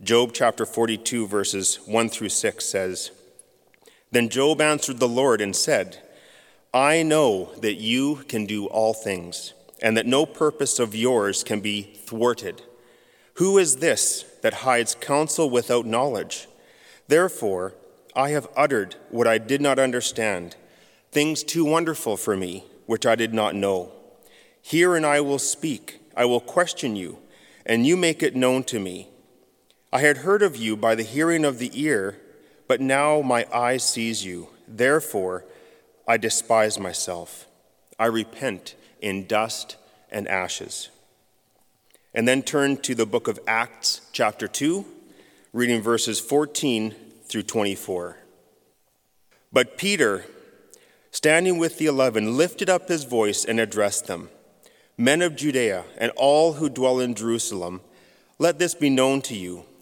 Job chapter 42, verses 1 through 6 says, Then Job answered the Lord and said, I know that you can do all things, and that no purpose of yours can be thwarted. Who is this that hides counsel without knowledge? Therefore, I have uttered what I did not understand, things too wonderful for me, which I did not know. And I will speak, I will question you, and you make it known to me. I had heard of you by the hearing of the ear, but now my eye sees you. Therefore, I despise myself. I repent in dust and ashes. And then turn to the book of Acts, chapter 2, reading verses 14 through 24. But Peter, standing with the eleven, lifted up his voice and addressed them Men of Judea and all who dwell in Jerusalem, let this be known to you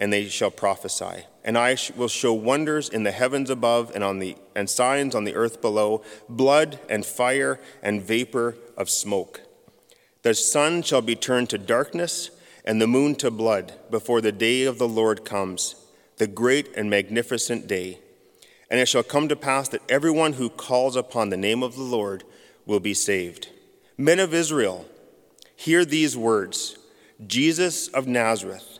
and they shall prophesy. And I will show wonders in the heavens above and on the and signs on the earth below, blood and fire and vapor of smoke. The sun shall be turned to darkness and the moon to blood before the day of the Lord comes, the great and magnificent day. And it shall come to pass that everyone who calls upon the name of the Lord will be saved. Men of Israel, hear these words Jesus of Nazareth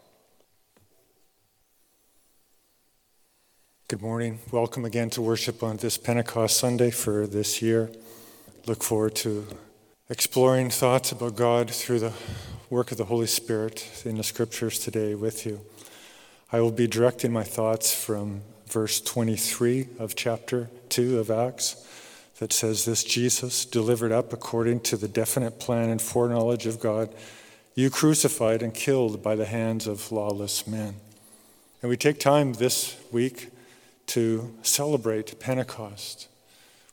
Good morning. Welcome again to worship on this Pentecost Sunday for this year. Look forward to exploring thoughts about God through the work of the Holy Spirit in the scriptures today with you. I will be directing my thoughts from verse 23 of chapter 2 of Acts that says, This Jesus, delivered up according to the definite plan and foreknowledge of God, you crucified and killed by the hands of lawless men. And we take time this week to celebrate Pentecost.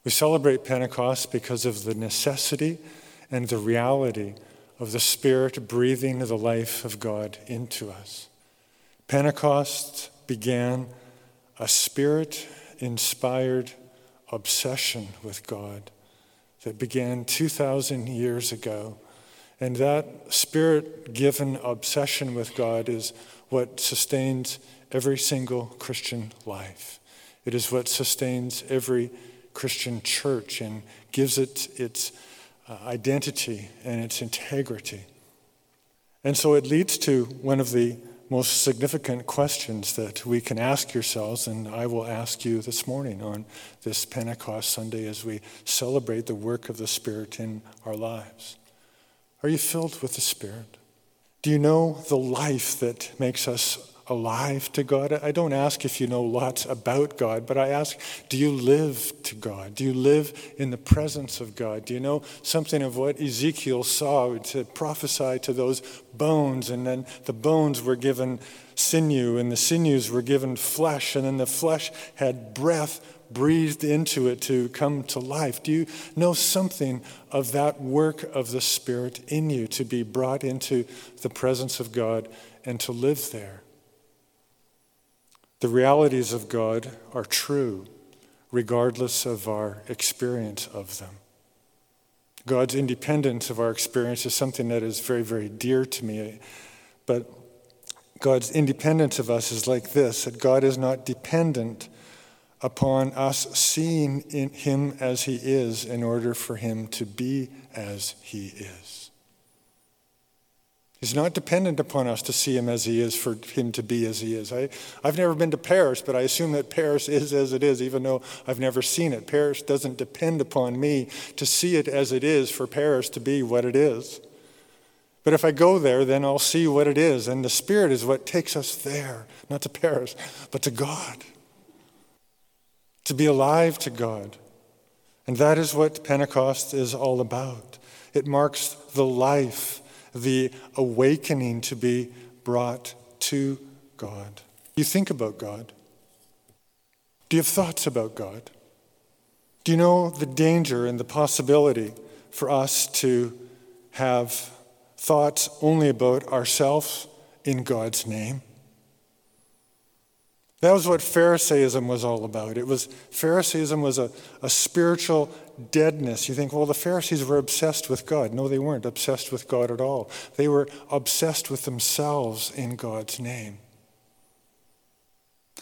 We celebrate Pentecost because of the necessity and the reality of the Spirit breathing the life of God into us. Pentecost began a spirit inspired obsession with God that began 2,000 years ago. And that spirit given obsession with God is what sustains every single Christian life. It is what sustains every Christian church and gives it its uh, identity and its integrity. And so it leads to one of the most significant questions that we can ask yourselves, and I will ask you this morning on this Pentecost Sunday as we celebrate the work of the Spirit in our lives. Are you filled with the Spirit? Do you know the life that makes us alive to God? I don't ask if you know lots about God, but I ask, do you live to God? Do you live in the presence of God? Do you know something of what Ezekiel saw to prophesy to those bones, and then the bones were given sinew, and the sinews were given flesh, and then the flesh had breath breathed into it to come to life? Do you know something of that work of the Spirit in you to be brought into the presence of God and to live there? The realities of God are true regardless of our experience of them. God's independence of our experience is something that is very, very dear to me. But God's independence of us is like this that God is not dependent upon us seeing in Him as He is in order for Him to be as He is. He's not dependent upon us to see him as he is for him to be as he is. I, I've never been to Paris, but I assume that Paris is as it is, even though I've never seen it. Paris doesn't depend upon me to see it as it is for Paris to be what it is. But if I go there, then I'll see what it is. And the Spirit is what takes us there, not to Paris, but to God. To be alive to God. And that is what Pentecost is all about. It marks the life the awakening to be brought to God. Do you think about God? Do you have thoughts about God? Do you know the danger and the possibility for us to have thoughts only about ourselves in God's name? That was what Pharisaism was all about. It was Pharisaism was a, a spiritual deadness. You think, well, the Pharisees were obsessed with God. No, they weren't obsessed with God at all. They were obsessed with themselves in God's name.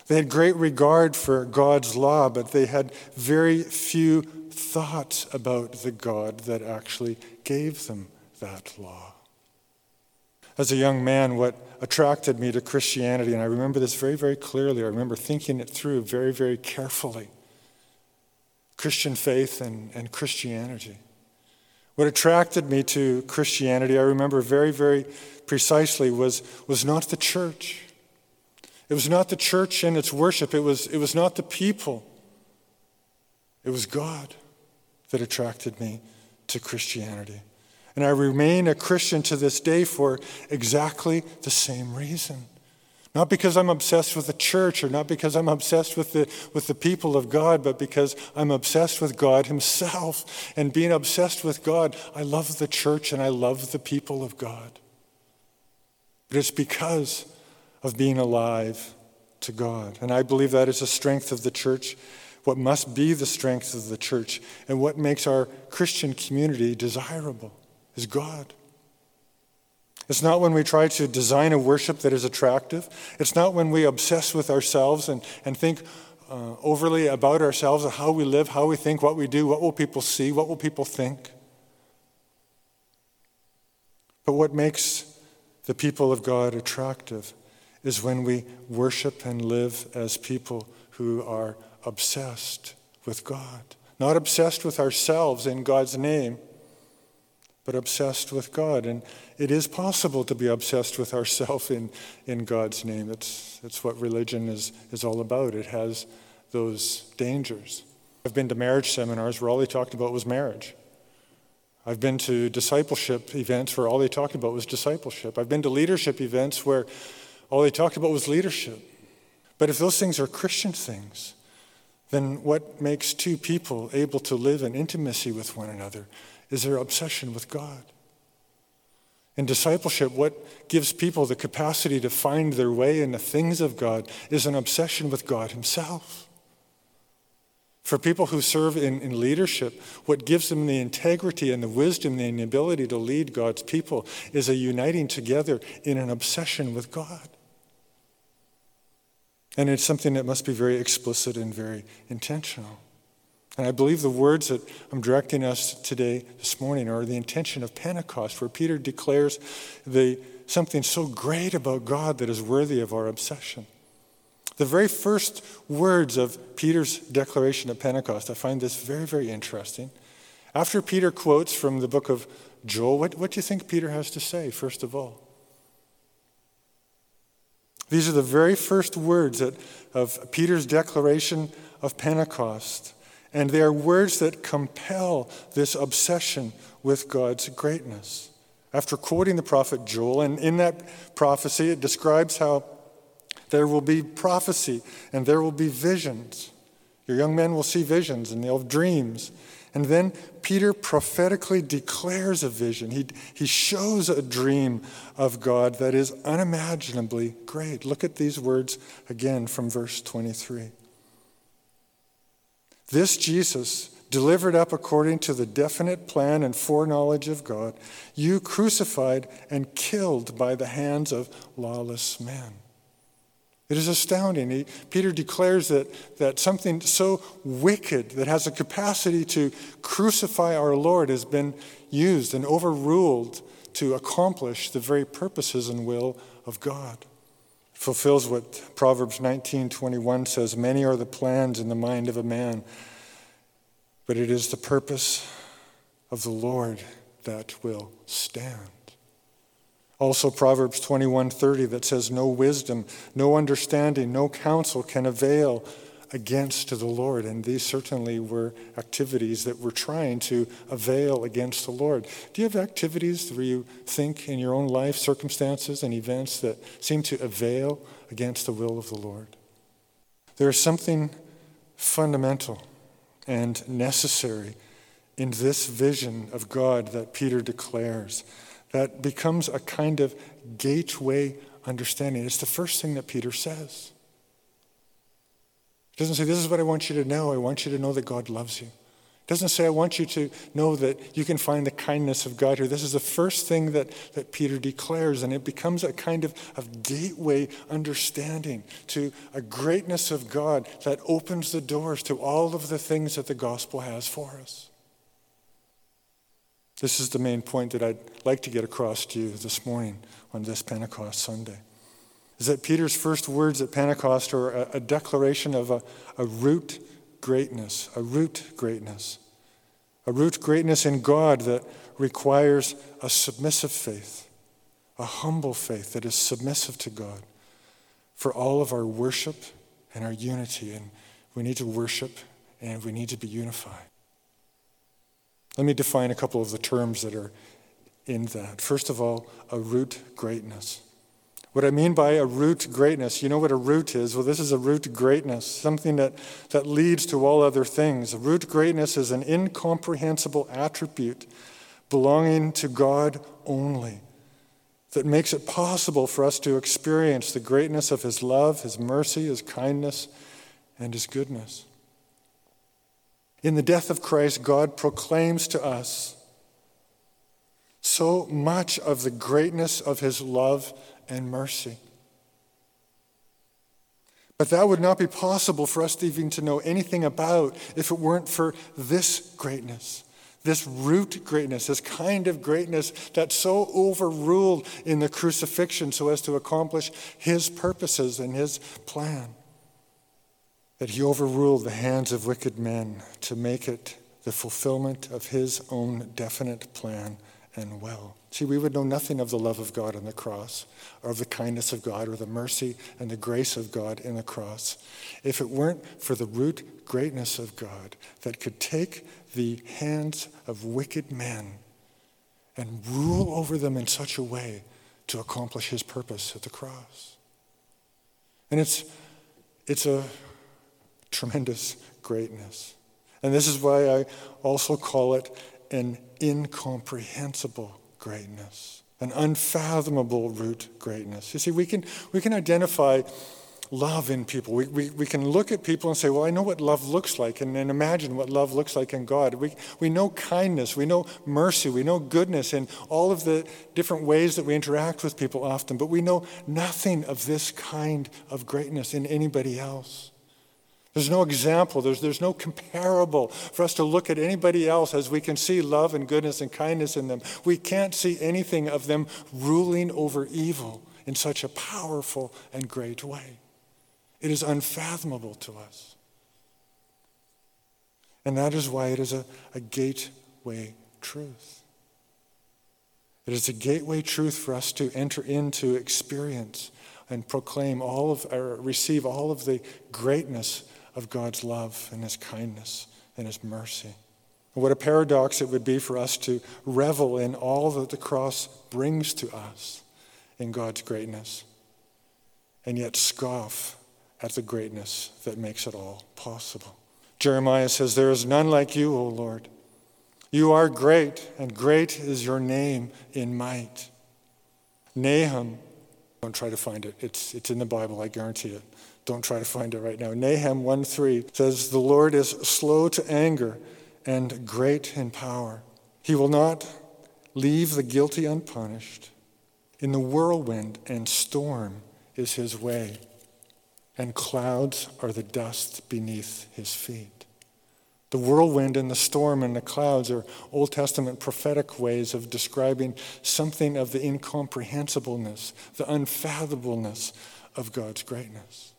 They had great regard for God's law, but they had very few thoughts about the God that actually gave them that law. As a young man, what attracted me to Christianity, and I remember this very, very clearly, I remember thinking it through very, very carefully Christian faith and, and Christianity. What attracted me to Christianity, I remember very, very precisely, was, was not the church. It was not the church and its worship. It was, it was not the people. It was God that attracted me to Christianity. And I remain a Christian to this day for exactly the same reason. Not because I'm obsessed with the church or not because I'm obsessed with the, with the people of God, but because I'm obsessed with God Himself. And being obsessed with God, I love the church and I love the people of God. But it's because of being alive to God. And I believe that is the strength of the church, what must be the strength of the church, and what makes our Christian community desirable is God. It's not when we try to design a worship that is attractive. It's not when we obsess with ourselves and, and think uh, overly about ourselves and how we live, how we think, what we do, what will people see, what will people think. But what makes the people of God attractive is when we worship and live as people who are obsessed with God. Not obsessed with ourselves in God's name, but obsessed with God. And it is possible to be obsessed with ourself in, in God's name. It's, it's what religion is, is all about. It has those dangers. I've been to marriage seminars where all they talked about was marriage. I've been to discipleship events where all they talked about was discipleship. I've been to leadership events where all they talked about was leadership. But if those things are Christian things, then what makes two people able to live in intimacy with one another is their obsession with God. In discipleship, what gives people the capacity to find their way in the things of God is an obsession with God Himself. For people who serve in, in leadership, what gives them the integrity and the wisdom and the ability to lead God's people is a uniting together in an obsession with God. And it's something that must be very explicit and very intentional. And I believe the words that I'm directing us today, this morning, are the intention of Pentecost, where Peter declares the, something so great about God that is worthy of our obsession. The very first words of Peter's declaration at Pentecost, I find this very, very interesting. After Peter quotes from the book of Joel, what, what do you think Peter has to say, first of all? These are the very first words that, of Peter's declaration of Pentecost. And they are words that compel this obsession with God's greatness. After quoting the prophet Joel, and in that prophecy, it describes how there will be prophecy and there will be visions. Your young men will see visions and they'll have dreams. And then Peter prophetically declares a vision. He, he shows a dream of God that is unimaginably great. Look at these words again from verse 23. This Jesus, delivered up according to the definite plan and foreknowledge of God, you crucified and killed by the hands of lawless men. It is astounding. He, Peter declares that, that something so wicked that has a capacity to crucify our Lord has been used and overruled to accomplish the very purposes and will of God. Fulfills what Proverbs 19:21 says, many are the plans in the mind of a man, but it is the purpose of the Lord that will stand. Also Proverbs 21:30 that says no wisdom, no understanding, no counsel can avail against the Lord. And these certainly were activities that were trying to avail against the Lord. Do you have activities where you think in your own life, circumstances and events that seem to avail against the will of the Lord? There is something fundamental and necessary in this vision of God that Peter declares that becomes a kind of gateway understanding. It's the first thing that Peter says. Doesn't say, This is what I want you to know. I want you to know that God loves you. Doesn't say, I want you to know that you can find the kindness of God here. This is the first thing that, that Peter declares, and it becomes a kind of, of gateway understanding to a greatness of God that opens the doors to all of the things that the gospel has for us. This is the main point that I'd like to get across to you this morning on this Pentecost Sunday. Is that Peter's first words at Pentecost are a, a declaration of a, a root greatness, a root greatness, a root greatness in God that requires a submissive faith, a humble faith that is submissive to God for all of our worship and our unity. And we need to worship and we need to be unified. Let me define a couple of the terms that are in that. First of all, a root greatness. What I mean by a root greatness, you know what a root is? Well, this is a root greatness, something that, that leads to all other things. A root greatness is an incomprehensible attribute belonging to God only that makes it possible for us to experience the greatness of His love, His mercy, His kindness, and His goodness. In the death of Christ, God proclaims to us so much of the greatness of his love and mercy. But that would not be possible for us even to know anything about if it weren't for this greatness, this root greatness, this kind of greatness that so overruled in the crucifixion so as to accomplish his purposes and his plan that he overruled the hands of wicked men to make it the fulfillment of his own definite plan and will. See, we would know nothing of the love of God on the cross, or of the kindness of God, or the mercy and the grace of God in the cross, if it weren't for the root greatness of God that could take the hands of wicked men and rule over them in such a way to accomplish his purpose at the cross. And it's, it's a tremendous greatness. And this is why I also call it an incomprehensible greatness, an unfathomable root greatness. You see, we can, we can identify love in people. We, we, we can look at people and say, Well, I know what love looks like, and, and imagine what love looks like in God. We, we know kindness, we know mercy, we know goodness in all of the different ways that we interact with people often, but we know nothing of this kind of greatness in anybody else. There's no example, there's, there's no comparable for us to look at anybody else as we can see love and goodness and kindness in them. We can't see anything of them ruling over evil in such a powerful and great way. It is unfathomable to us. And that is why it is a, a gateway truth. It is a gateway truth for us to enter into experience and proclaim all of, or receive all of the greatness of God's love and his kindness and his mercy. What a paradox it would be for us to revel in all that the cross brings to us in God's greatness, and yet scoff at the greatness that makes it all possible. Jeremiah says, There is none like you, O Lord. You are great, and great is your name in might. Nahum, don't try to find it, it's, it's in the Bible, I guarantee it. Don't try to find it right now. Nahum 1:3 says, The Lord is slow to anger and great in power. He will not leave the guilty unpunished. In the whirlwind and storm is his way, and clouds are the dust beneath his feet. The whirlwind and the storm and the clouds are Old Testament prophetic ways of describing something of the incomprehensibleness, the unfathomableness of God's greatness.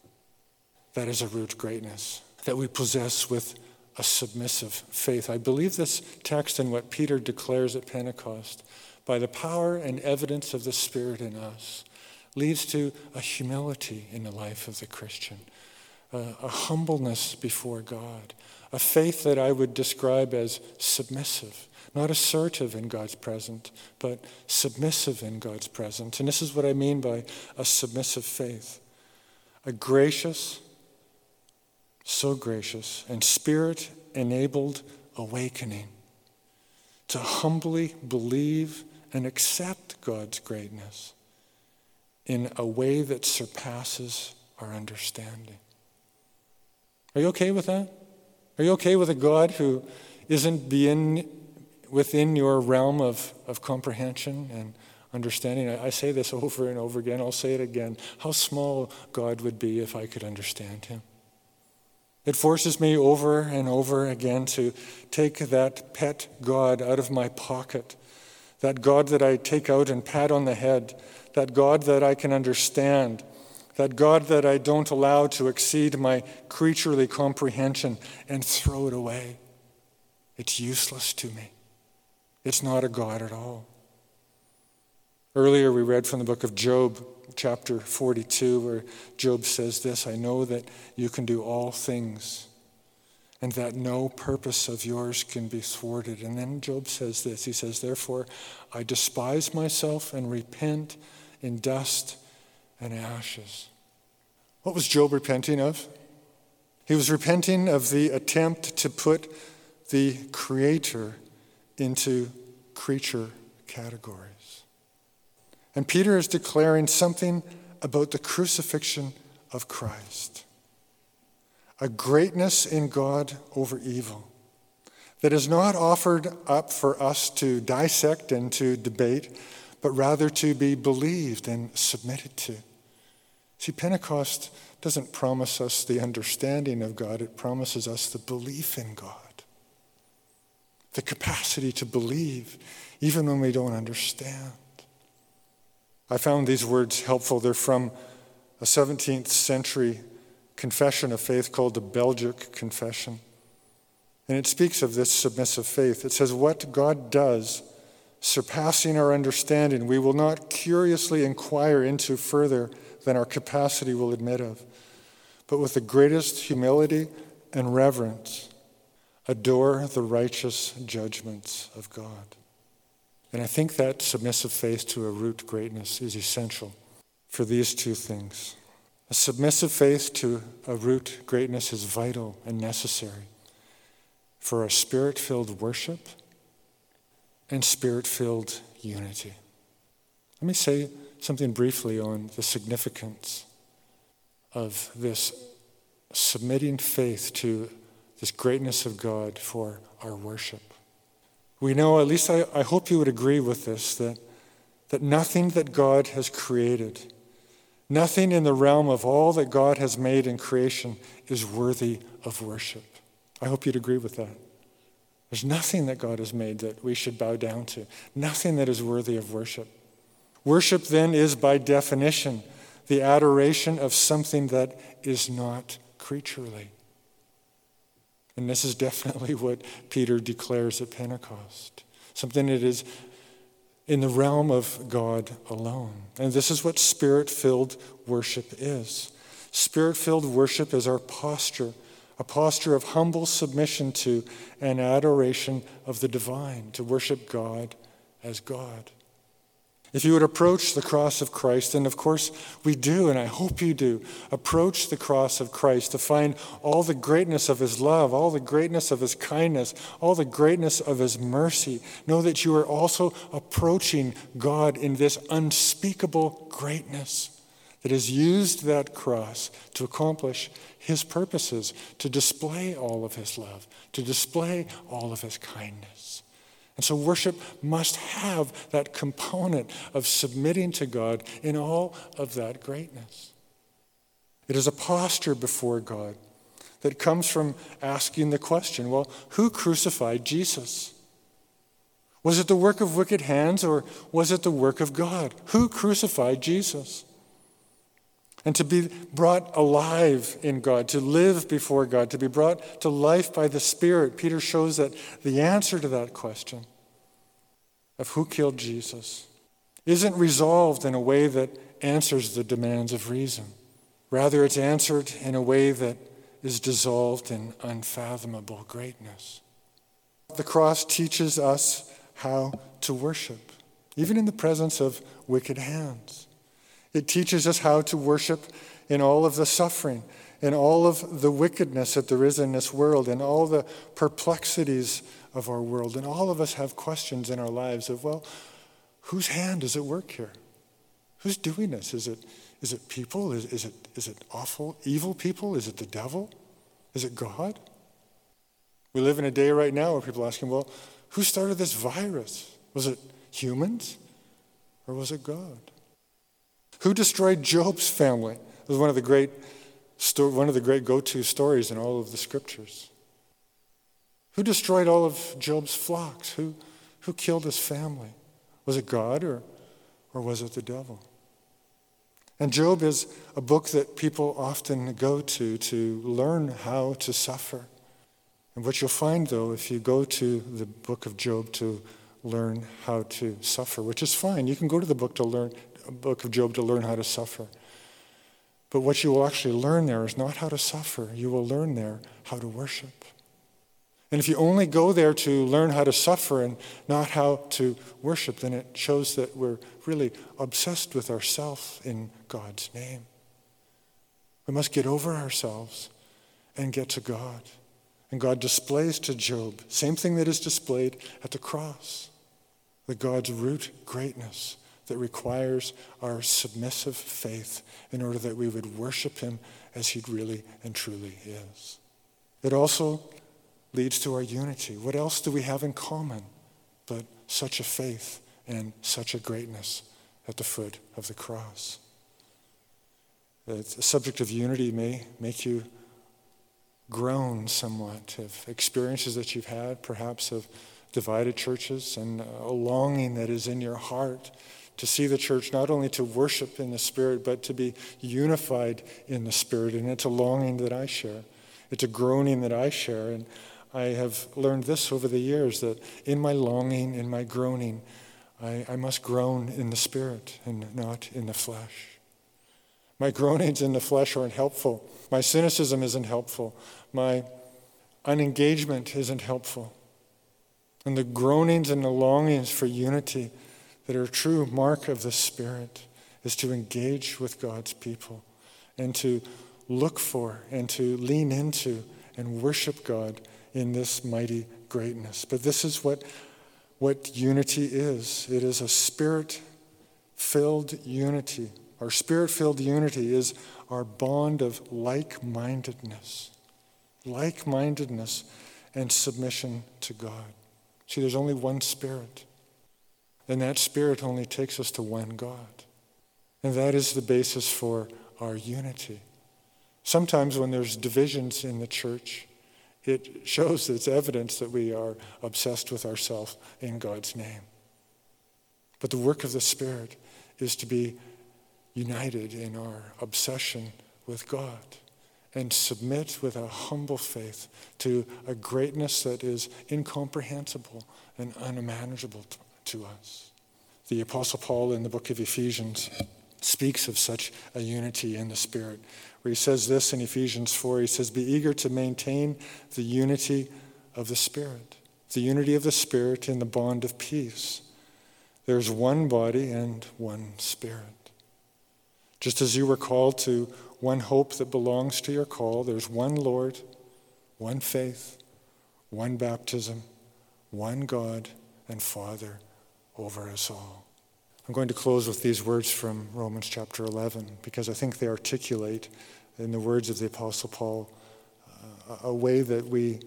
That is a root greatness that we possess with a submissive faith. I believe this text and what Peter declares at Pentecost by the power and evidence of the Spirit in us leads to a humility in the life of the Christian, a, a humbleness before God, a faith that I would describe as submissive, not assertive in God's presence, but submissive in God's presence. And this is what I mean by a submissive faith a gracious, so gracious, and spirit enabled awakening to humbly believe and accept God's greatness in a way that surpasses our understanding. Are you okay with that? Are you okay with a God who isn't being within your realm of, of comprehension and understanding? I, I say this over and over again. I'll say it again. How small God would be if I could understand him. It forces me over and over again to take that pet God out of my pocket, that God that I take out and pat on the head, that God that I can understand, that God that I don't allow to exceed my creaturely comprehension and throw it away. It's useless to me. It's not a God at all. Earlier, we read from the book of Job, chapter 42, where Job says this I know that you can do all things and that no purpose of yours can be thwarted. And then Job says this He says, Therefore, I despise myself and repent in dust and ashes. What was Job repenting of? He was repenting of the attempt to put the Creator into creature categories. And Peter is declaring something about the crucifixion of Christ a greatness in God over evil that is not offered up for us to dissect and to debate, but rather to be believed and submitted to. See, Pentecost doesn't promise us the understanding of God, it promises us the belief in God. The capacity to believe, even when we don't understand. I found these words helpful. They're from a 17th century confession of faith called the Belgic Confession. And it speaks of this submissive faith. It says, What God does, surpassing our understanding, we will not curiously inquire into further than our capacity will admit of, but with the greatest humility and reverence, adore the righteous judgments of God. And I think that submissive faith to a root greatness is essential for these two things. A submissive faith to a root greatness is vital and necessary for a spirit filled worship and spirit filled unity. Let me say something briefly on the significance of this submitting faith to this greatness of God for our worship. We know, at least I, I hope you would agree with this, that, that nothing that God has created, nothing in the realm of all that God has made in creation is worthy of worship. I hope you'd agree with that. There's nothing that God has made that we should bow down to, nothing that is worthy of worship. Worship then is, by definition, the adoration of something that is not creaturely. And this is definitely what Peter declares at Pentecost something that is in the realm of God alone. And this is what spirit filled worship is. Spirit filled worship is our posture, a posture of humble submission to and adoration of the divine, to worship God as God. If you would approach the cross of Christ, and of course we do, and I hope you do, approach the cross of Christ to find all the greatness of his love, all the greatness of his kindness, all the greatness of his mercy, know that you are also approaching God in this unspeakable greatness that has used that cross to accomplish his purposes, to display all of his love, to display all of his kindness. And so worship must have that component of submitting to God in all of that greatness. It is a posture before God that comes from asking the question well, who crucified Jesus? Was it the work of wicked hands or was it the work of God? Who crucified Jesus? And to be brought alive in God, to live before God, to be brought to life by the Spirit, Peter shows that the answer to that question of who killed Jesus isn't resolved in a way that answers the demands of reason. Rather, it's answered in a way that is dissolved in unfathomable greatness. The cross teaches us how to worship, even in the presence of wicked hands. It teaches us how to worship in all of the suffering, in all of the wickedness that there is in this world, in all the perplexities of our world. And all of us have questions in our lives of, well, whose hand is at work here? Who's doing this? Is it, is it people? Is, is, it, is it awful, evil people? Is it the devil? Is it God? We live in a day right now where people are asking, well, who started this virus? Was it humans or was it God? Who destroyed Job's family? It was one of the great, one of the great go-to stories in all of the scriptures. Who destroyed all of Job's flocks? Who, who killed his family? Was it God or, or was it the devil? And Job is a book that people often go to to learn how to suffer. And what you'll find, though, if you go to the book of Job to learn how to suffer, which is fine, you can go to the book to learn book of Job to learn how to suffer. But what you will actually learn there is not how to suffer. You will learn there how to worship. And if you only go there to learn how to suffer and not how to worship, then it shows that we're really obsessed with ourselves in God's name. We must get over ourselves and get to God. And God displays to Job, same thing that is displayed at the cross, the God's root greatness that requires our submissive faith in order that we would worship him as he really and truly is. It also leads to our unity. What else do we have in common but such a faith and such a greatness at the foot of the cross? The subject of unity may make you groan somewhat of experiences that you've had, perhaps of divided churches, and a longing that is in your heart to see the church not only to worship in the Spirit, but to be unified in the Spirit. And it's a longing that I share, it's a groaning that I share. And I have learned this over the years that in my longing, in my groaning, I, I must groan in the spirit and not in the flesh. My groanings in the flesh aren't helpful. My cynicism isn't helpful. My unengagement isn't helpful. And the groanings and the longings for unity that are a true mark of the Spirit is to engage with God's people and to look for and to lean into and worship God in this mighty greatness. But this is what, what unity is it is a spirit filled unity. Our spirit filled unity is our bond of like mindedness, like mindedness and submission to God. See, there's only one spirit, and that spirit only takes us to one God. And that is the basis for our unity. Sometimes when there's divisions in the church, it shows it's evidence that we are obsessed with ourselves in God's name. But the work of the Spirit is to be united in our obsession with God and submit with a humble faith to a greatness that is incomprehensible and unimaginable to us. The Apostle Paul in the book of Ephesians speaks of such a unity in the Spirit where he says this in Ephesians 4 he says, Be eager to maintain the unity of the Spirit, the unity of the Spirit in the bond of peace. There's one body and one Spirit. Just as you were called to one hope that belongs to your call, there's one Lord, one faith, one baptism, one God and Father over us all. I'm going to close with these words from Romans chapter 11 because I think they articulate, in the words of the Apostle Paul, uh, a way that we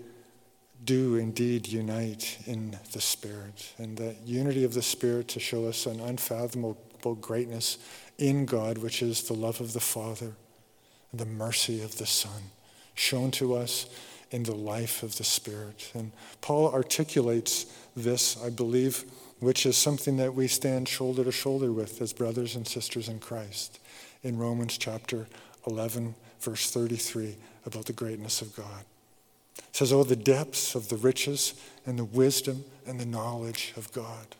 do indeed unite in the Spirit. And that unity of the Spirit to show us an unfathomable greatness in God, which is the love of the Father and the mercy of the Son, shown to us in the life of the Spirit. And Paul articulates this, I believe, which is something that we stand shoulder to shoulder with as brothers and sisters in Christ in Romans chapter 11, verse 33, about the greatness of God. It says, Oh, the depths of the riches and the wisdom and the knowledge of God.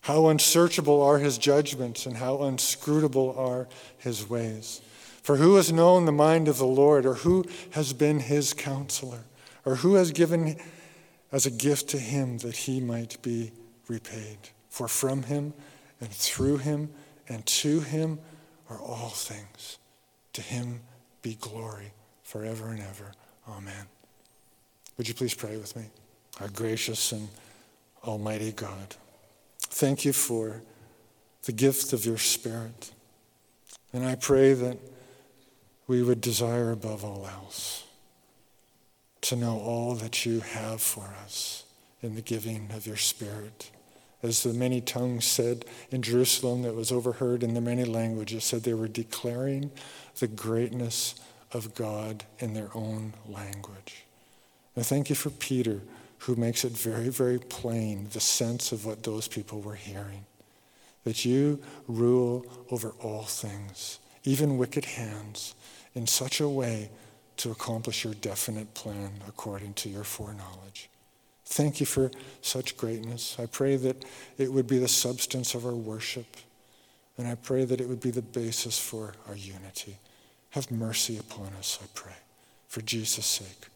How unsearchable are his judgments and how inscrutable are his ways. For who has known the mind of the Lord, or who has been his counselor, or who has given as a gift to him that he might be repaid? For from him and through him and to him are all things. To him be glory forever and ever. Amen. Would you please pray with me? Our gracious and almighty God, thank you for the gift of your Spirit. And I pray that we would desire above all else to know all that you have for us in the giving of your Spirit. As the many tongues said in Jerusalem that was overheard in the many languages, said they were declaring the greatness of God in their own language. And thank you for Peter, who makes it very, very plain the sense of what those people were hearing. That you rule over all things, even wicked hands, in such a way to accomplish your definite plan according to your foreknowledge. Thank you for such greatness. I pray that it would be the substance of our worship, and I pray that it would be the basis for our unity. Have mercy upon us, I pray, for Jesus' sake.